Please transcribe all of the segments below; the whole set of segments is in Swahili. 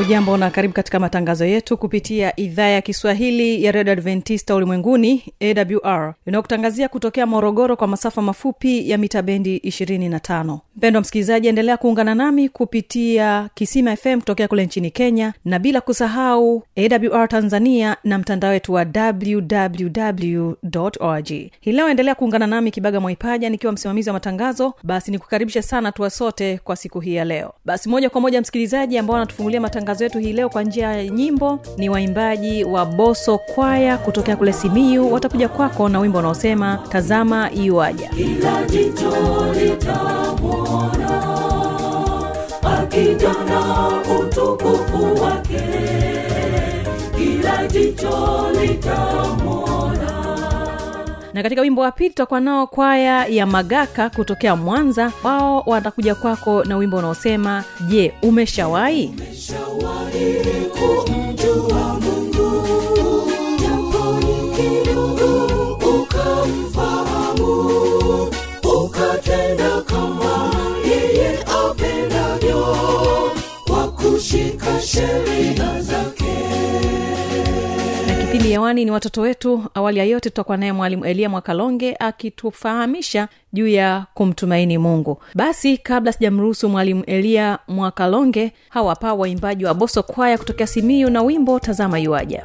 hujambo na karibu katika matangazo yetu kupitia idhaa ya kiswahili ya redio adventista ulimwenguni awr inayokutangazia kutokea morogoro kwa masafa mafupi ya mita bendi 25 mpendwa msikilizaji endelea kuungana nami kupitia kisima fm kutokea kule nchini kenya na bila kusahau awr tanzania na mtandao wetu wa www org hii leo endelea kuungana nami kibaga mwaipaja nikiwa msimamizi wa matangazo. Basi nikukaribishe sana tuwa sote kwa siku hii ya leo. Basi moja kwa moja msikilizaji ambao anatufungulia matangazo yetu hii leo kwa njia ya nyimbo. Ni waimbaji wa boso kwaya kutokea kule simiu watakuja kwako na wimbo unaosema tazama iwaja na utukufu wake. Kila jicho litamwona na katika wimbo wa pili tutakuwa nao kwaya ya magaka kutokea mwanza. Wao watakuja kwako na wimbo unaosema je umeshawahi? Shawahi kumjua mungu kama yeye apendavyo kwa hewani ni watoto wetu. Awali ya yote tutakuwa naye mwalimu elia mwakalonge akitufahamisha juu ya kumtumaini mungu. Basi kabla sijamruhusu mwalimu elia mwakalonge hawapa waimbaji wa boso kwaya kutokea simiu na wimbo tazama yuaja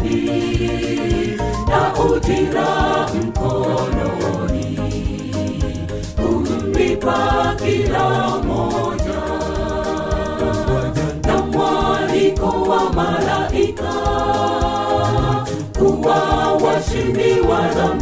washindi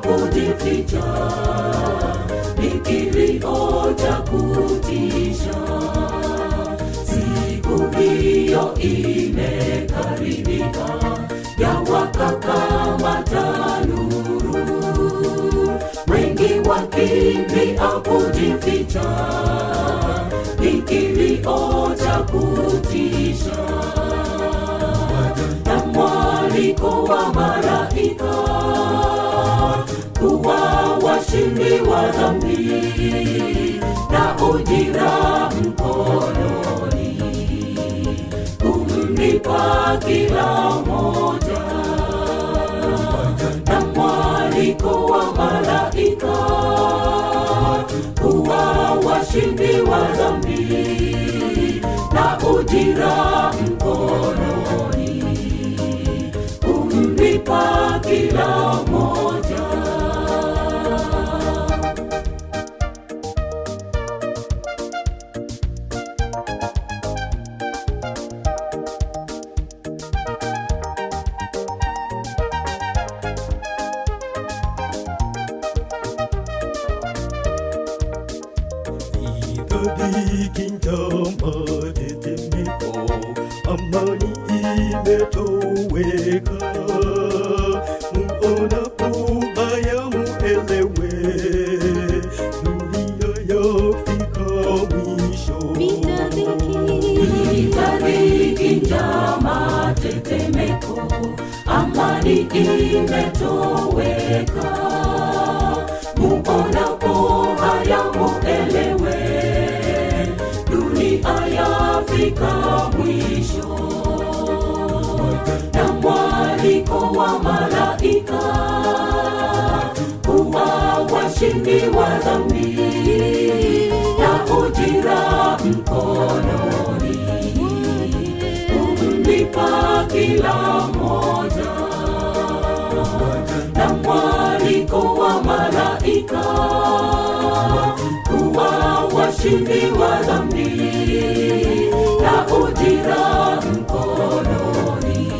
kujificha ni kilio cha kutisha. Siku hiyo imekaribika ya wakakamata nuru wengi wakimbia kujificha ni kilio cha kutisha mwaliko wa malaika kuwa washi washindi wa dhambi na ujira mkononi kumlipa kila moja na mwaliko wa malaika kuwa washindi wa dhambi na ujira mkononi kumlipa kila muonapo haya dunia yafika mwisho. Na wa malaika kuwa washindi wa dhambi na ujira mkononi. Kila moja na mwaliko wa malaika kuwa washindi wa dhambi na ujira mkononi.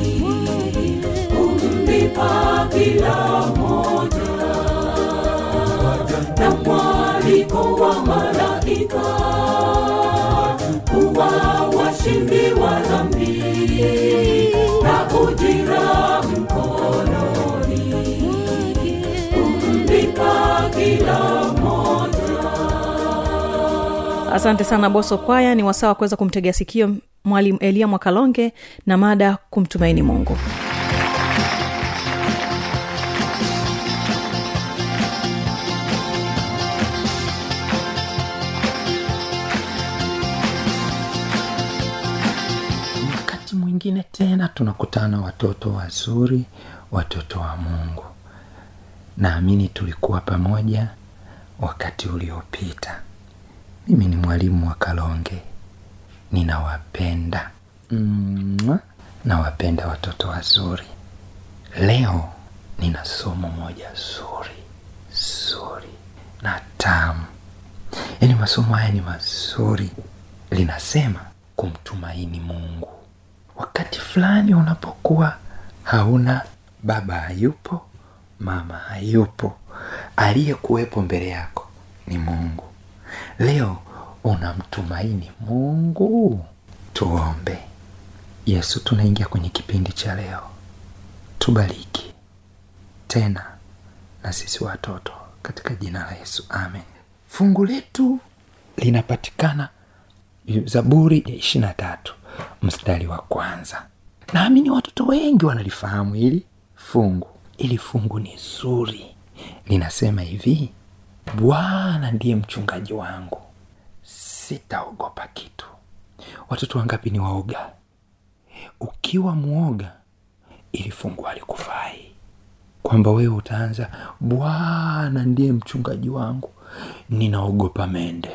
Kumlipa kila moja na mwaliko wa malaika kuwa washindi wa dhambi asante sana boso kwaya ni wasaa wa kuweza kumtegea sikio mwalimu elia mwakalonge na mada kumtumaini mungu. Wakati mwingine tena tunakutana watoto wazuri watoto wa mungu. Naamini tulikuwa pamoja wakati uliopita mimi ni mwalimu wa kalonge. Ninawapenda. Nawapenda watoto wazuri. Leo nina somo moja zuri zuri na tamu. Yaani masomo haya ni mazuri. Linasema kumtumaini mungu. Wakati fulani unapokuwa hauna baba hayupo mama hayupo. Aliyekuwepo mbele yako ni mungu leo unamtumaini mungu? Tuombe. Yesu tunaingia kwenye kipindi cha leo. Tubariki. Tena na sisi watoto katika jina la yesu. Amen. Fungu letu linapatikana zaburi ya ishirina tatu mstari wa kwanza. Naamini watoto wengi wanalifahamu hili fungu. Ili fungu ni zuri. Linasema hivi bwana ndiye mchungaji wangu. Sitaogopa kitu. Watoto wangapi ni waoga? Ukiwa mwoga ili fungu alikufai kwamba wewe utaanza bwana ndiye mchungaji wangu. Ninaogopa mende.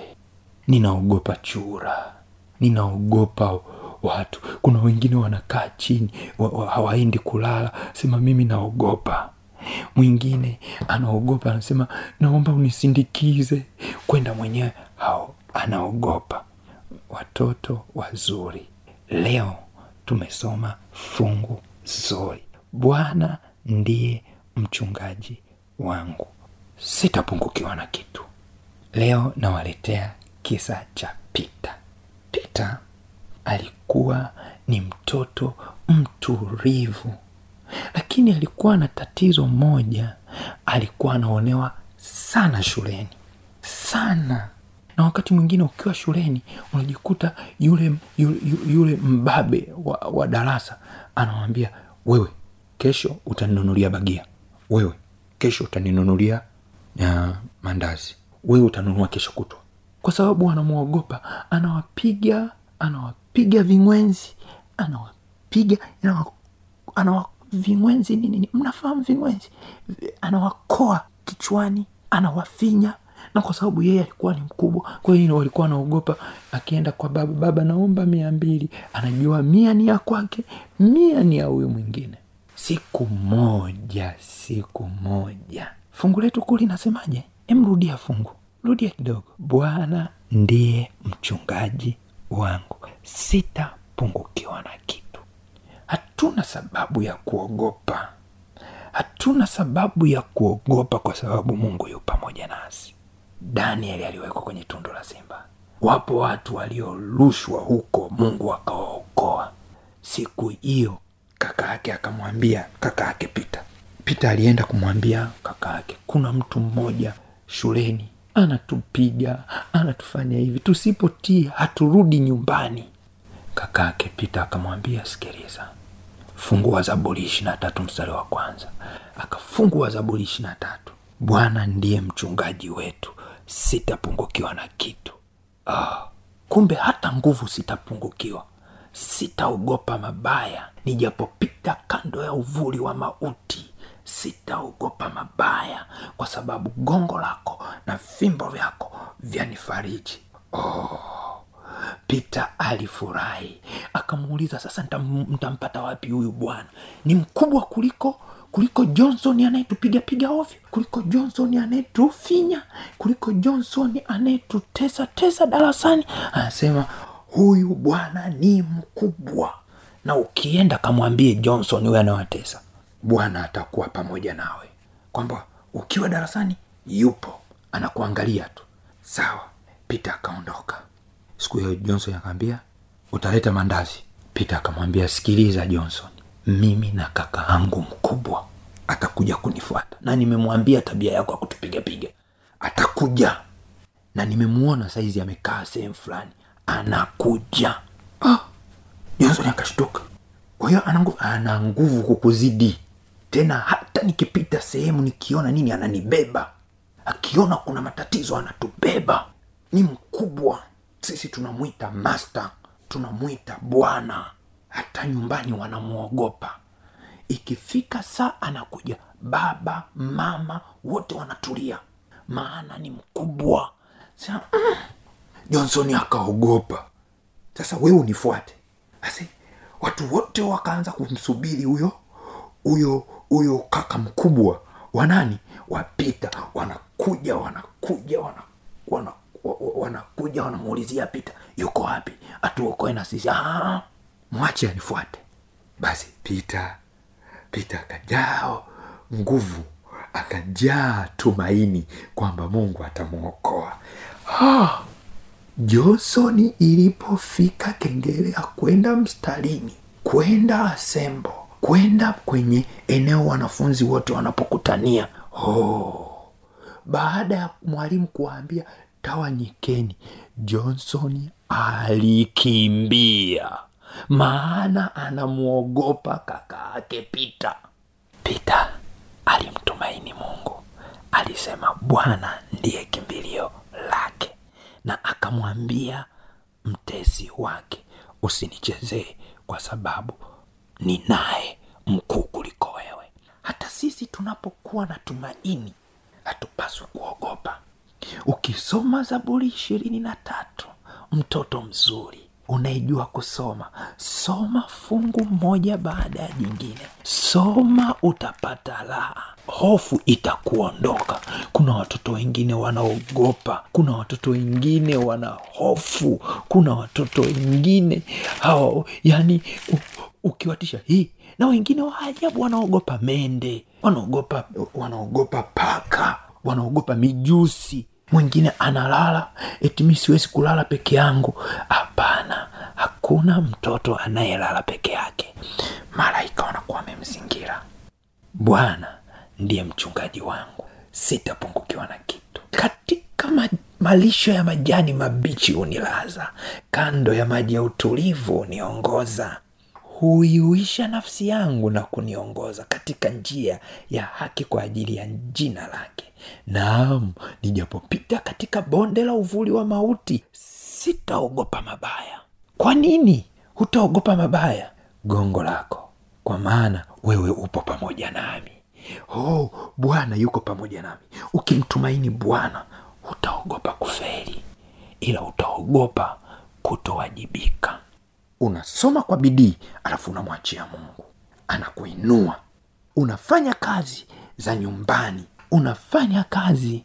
Ninaogopa chura. Ninaogopa watu. Kuna wengine wanakaa chini wa, wa, hawaendi kulala. Sema mimi naogopa mwingine anaogopa anasema naomba unisindikize kwenda mwenyewe. Hao anaogopa. Watoto wazuri. Leo tumesoma fungu zuri. Bwana ndiye mchungaji wangu. Sitapungukiwa na kitu. Leo nawaletea kisa cha pita pita alikuwa ni mtoto mtulivu lakini alikuwa na tatizo moja. Alikuwa anaonewa sana shuleni. Sana. Na wakati mwingine ukiwa shuleni unajikuta yule yule, yule mbabe wa, wa darasa anawambia wewe kesho utaninunulia bagia. Wewe kesho utaninunulia mandazi. Wewe utanunua kesho kutwa. Kwa sababu anamwogopa. Anawapiga anawapiga vingwenzi. Anawapiga anawa, anawa vingwenzi ni nini? Mnafahamu vingwenzi? Anawakoa kichwani anawafinya na kwa sababu yeye alikuwa ni mkubwa kwa hiyo walikuwa anaogopa akienda kwa baba baba naomba mia mbili anajua mia ni ya kwake mia ni ya huyu mwingine. Siku moja siku moja. Fungu letu kuu linasemaje? Emrudia fungu. Rudia kidogo. Bwana ndiye mchungaji wangu. Sitapungukiwa na kitu hatuna sababu ya kuogopa. Hatuna sababu ya kuogopa kwa sababu mungu yu pamoja nasi. Danieli aliwekwa kwenye tundu la simba. Wapo watu waliorushwa huko mungu akawaokoa. Siku hiyo kaka yake akamwambia kaka yake pita pita alienda kumwambia kaka yake kuna mtu mmoja shuleni anatupiga anatufanya hivi tusipotii haturudi nyumbani. Kaka yake pita akamwambia sikiliza fungua zaburi ishirini na tatu mstari wa kwanza. Akafungua zaburi ishirini na tatu. Bwana ndiye mchungaji wetu sitapungukiwa na kitu. Oh, kumbe hata nguvu sitapungukiwa. Sitaogopa mabaya nijapopita kando ya uvuli wa mauti. Sitaogopa mabaya kwa sababu gongo lako na fimbo vyako vyanifariji Peter alifurahi. Akamuuliza sasa ntampata wapi huyu bwana? Ni mkubwa kuliko kuliko johnson anayetupiga piga ovyo kuliko johnson anayetufinya kuliko johnson anayetutesa tesa darasani. Anasema huyu bwana ni mkubwa. Na ukienda kamwambie johnson huyo anawatesa bwana atakuwa pamoja nawe. Kwamba ukiwa darasani yupo anakuangalia tu. Sawa Pita akaondoka siku hiyo johnson akaambia utaleta mandazi. Peter akamwambia sikiliza johnson. Mimi na kaka yangu mkubwa atakuja kunifuata na nimemwambia tabia yako ya kutupigapiga. Atakuja na nimemuona saizi amekaa sehemu fulani. Anakuja. Ah, johnson akashtuka. Kwa hiyo ana nguvu ana nguvu kukuzidi. Tena hata nikipita sehemu nikiona nini ananibeba. Akiona kuna matatizo anatubeba. Ni mkubwa sisi tunamwita master tunamwita bwana. Hata nyumbani wanamwogopa. Ikifika saa anakuja baba mama wote wanatulia. Maana ni mkubwa. Sasa, mm, johnson akaogopa. Sasa wewe unifuate. Basi watu wote wakaanza kumsubiri huyo huyo huyo kaka mkubwa. Wanani wapita wanakuja wanakuja wana, wana, wa- wa- wanakuja wanamuulizia pita yuko wapi? Atuokoe na sisi. "Ah, mwache anifuate. Basi pita pita akajao nguvu akajaa tumaini kwamba mungu atamwokoa. Ah, jonsoni ilipofika kengele ya kwenda mstarini kwenda asembo kwenda kwenye eneo wanafunzi wote wanapokutania. Oh, baada ya mwalimu kuwaambia tawanyikeni johnson alikimbia. Maana anamwogopa kaka ake pita pita alimtumaini mungu. Alisema bwana ndiye kimbilio lake. Na akamwambia mtesi wake usinichezee kwa sababu ni naye mkuu kuliko wewe. Hata sisi tunapokuwa na tumaini hatupaswi kuogopa ukisoma zaburi ishirini na tatu mtoto mzuri unaijua kusoma soma fungu moja baada ya jingine. Soma utapata raha. Hofu itakuondoka. Kuna watoto wengine wanaogopa. Kuna watoto wengine wana hofu. Kuna watoto wengine hao yani ukiwatisha hii na wengine wa ajabu wanaogopa mende wanaogopa wanaogopa paka wanaogopa mijusi mwingine analala eti siwezi kulala peke yangu. Hapana hakuna mtoto anayelala peke yake. Malaika wanakuwa wamemzingira. Bwana ndiye mchungaji wangu. Sitapungukiwa na kitu. Katika ma- malisho ya majani mabichi hunilaza kando ya maji ya utulivu huniongoza huiuisha nafsi yangu na kuniongoza katika njia ya haki kwa ajili ya jina lake. Naam nijapopita katika bonde la uvuli wa mauti sitaogopa mabaya. Kwa nini hutaogopa mabaya gongo lako? Kwa maana wewe upo pamoja nami. Oh bwana yuko pamoja nami. Ukimtumaini bwana hutaogopa kuferi ila utaogopa kutowajibika unasoma kwa bidii alafu unamwachia mungu. Anakuinua. Unafanya kazi za nyumbani. Unafanya kazi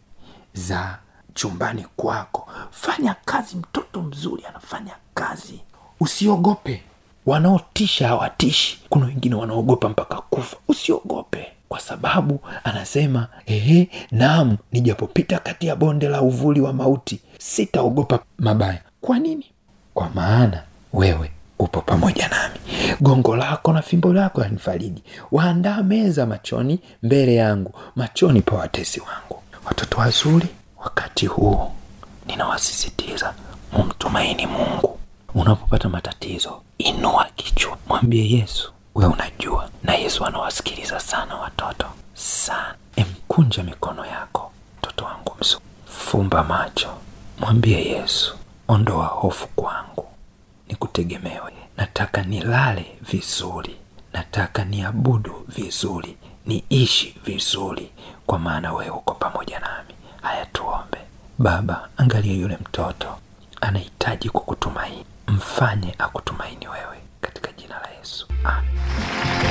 za chumbani kwako. Fanya kazi mtoto mzuri anafanya kazi. Usiogope. Wanaotisha hawatishi. Kuna wengine wanaogopa mpaka kufa. Usiogope. Kwa sababu anasema ehe naam nijapopita kati ya bonde la uvuli wa mauti sitaogopa mabaya. Kwa nini? Kwa maana wewe upo pamoja nami. Gongo lako na fimbo lako yanifariji. Waandaa meza machoni mbele yangu machoni pa watesi wangu. Watoto wazuri wakati huu ninawasisitiza mumtumaini mungu. Unapopata matatizo inua kichwa. Mwambie yesu we unajua na yesu anawasikiliza sana watoto sana. Emkunja mikono yako mtoto wangu mzuri. Fumba macho mwambie yesu ondoa hofu kwangu nikutegemewe. Nataka nilale vizuri. Nataka niabudu vizuri. Niishi vizuri. Kwa maana wewe uko pamoja nami. Haya tuombe. Baba angalia yule mtoto. Anahitaji kukutumaini. Mfanye akutumaini wewe. Katika jina la yesu. Amen.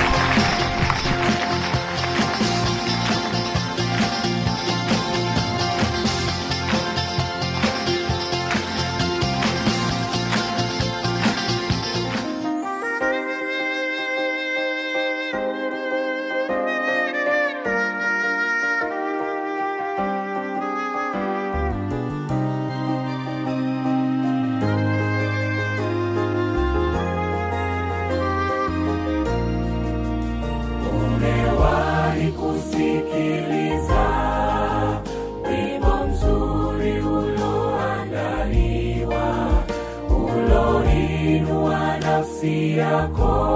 Yako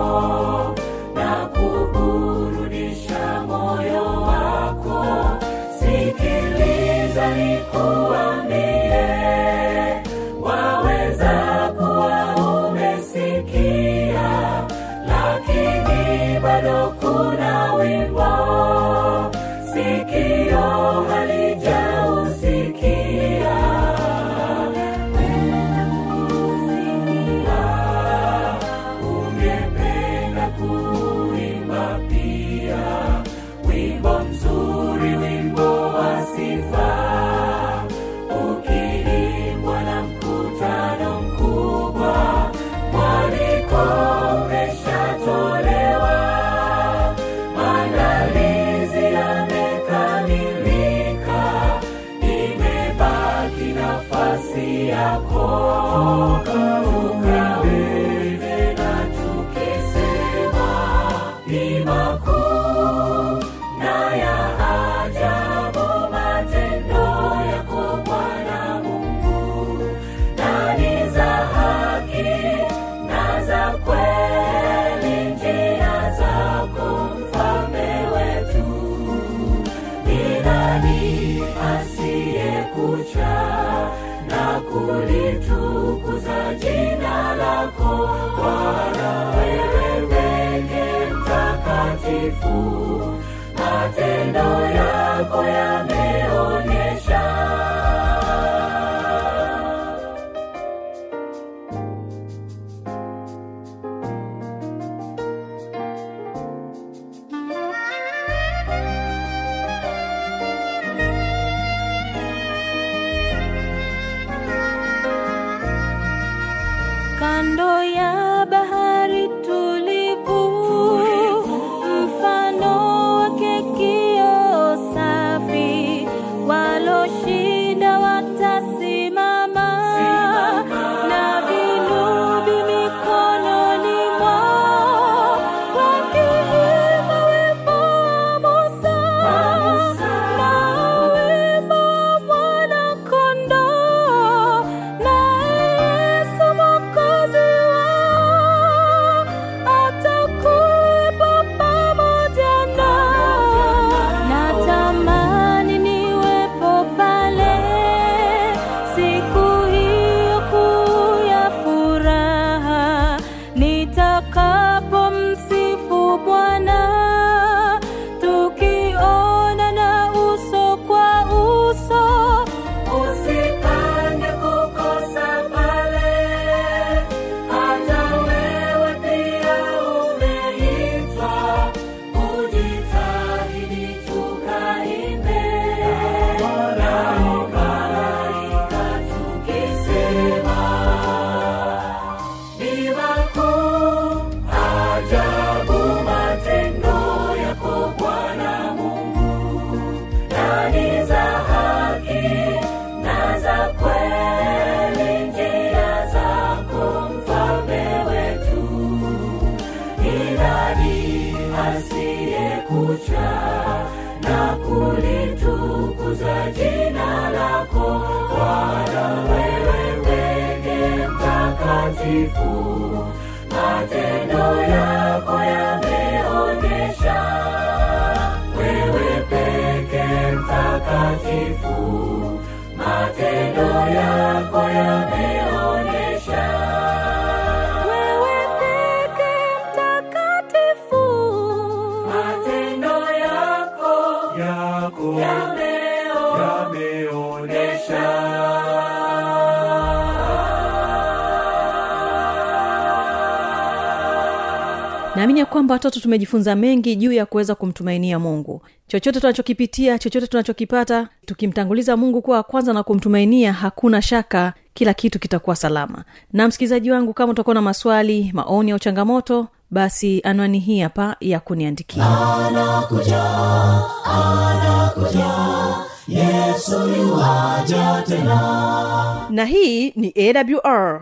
matendo yako yameonyesha mtakatifu, matendo yako yameonyesha wewe peke mtakatifu, matendo yako yameonyesha naamini ya kwamba watoto tumejifunza mengi juu ya kuweza kumtumainia mungu. Chochote tunachokipitia chochote tunachokipata tukimtanguliza mungu kuwa wa kwanza na kumtumainia hakuna shaka kila kitu kitakuwa salama. Na msikilizaji wangu kama utakuwa na maswali maoni au changamoto basi anwani hii hapa ya kuniandikia. Na hii ni awr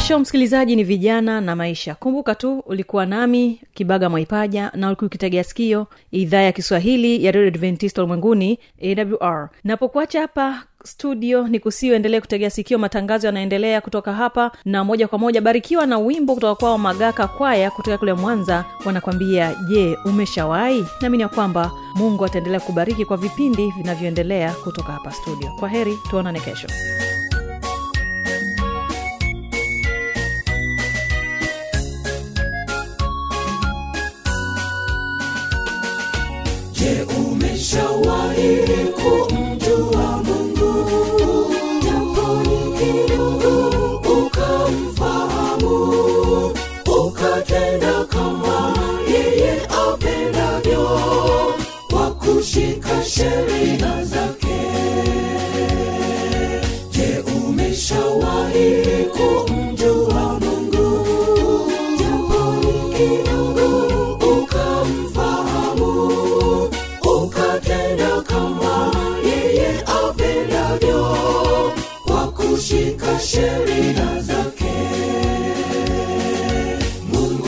kesho msikilizaji ni vijana na maisha. Kumbuka tu ulikuwa nami kibaga mwaipaja na ulikuwa ukitegea sikio idhaa ya kiswahili ya redio adventista ulimwenguni awr napokuacha hapa studio ni kusiuendelee kutegea sikio matangazo yanaendelea kutoka hapa na moja kwa moja barikiwa na wimbo kutoka kwao magaka kwaya kutoka kule mwanza. Wanakwambia je umeshawahi? Naamini ya kwamba mungu ataendelea kubariki kwa vipindi vinavyoendelea kutoka hapa studio. Kwa heri tuonane kesho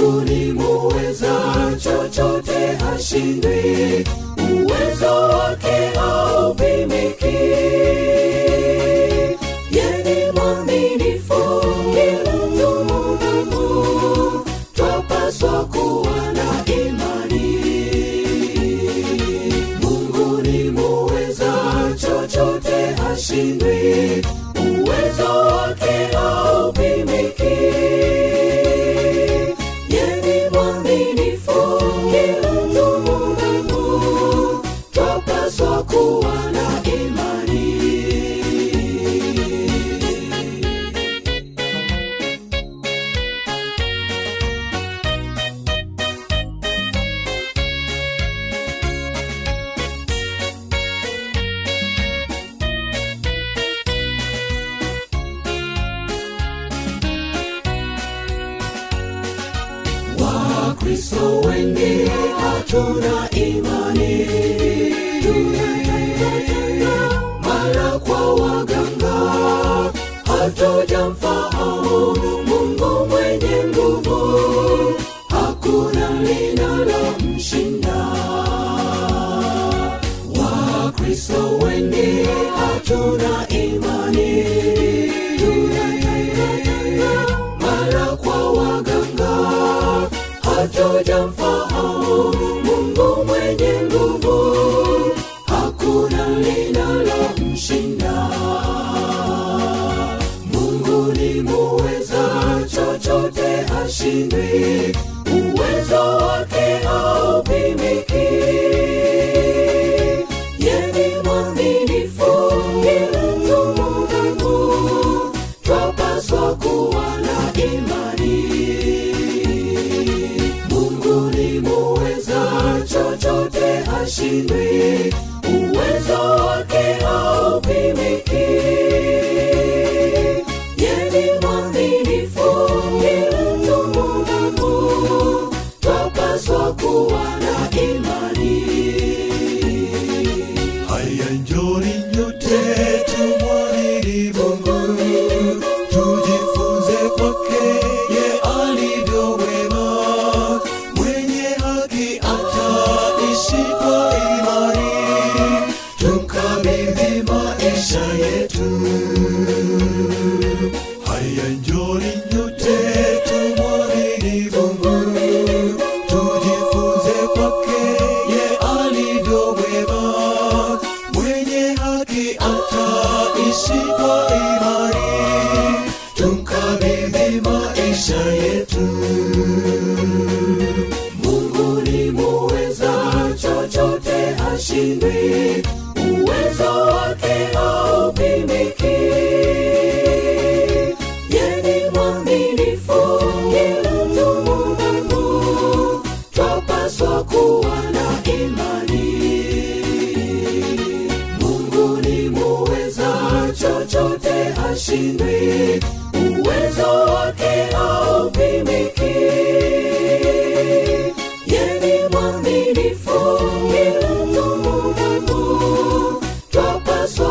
Mungu ni muweza, chochote hashindwi, Wakristo wengi hatuna imani,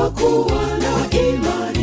kuwa na imani.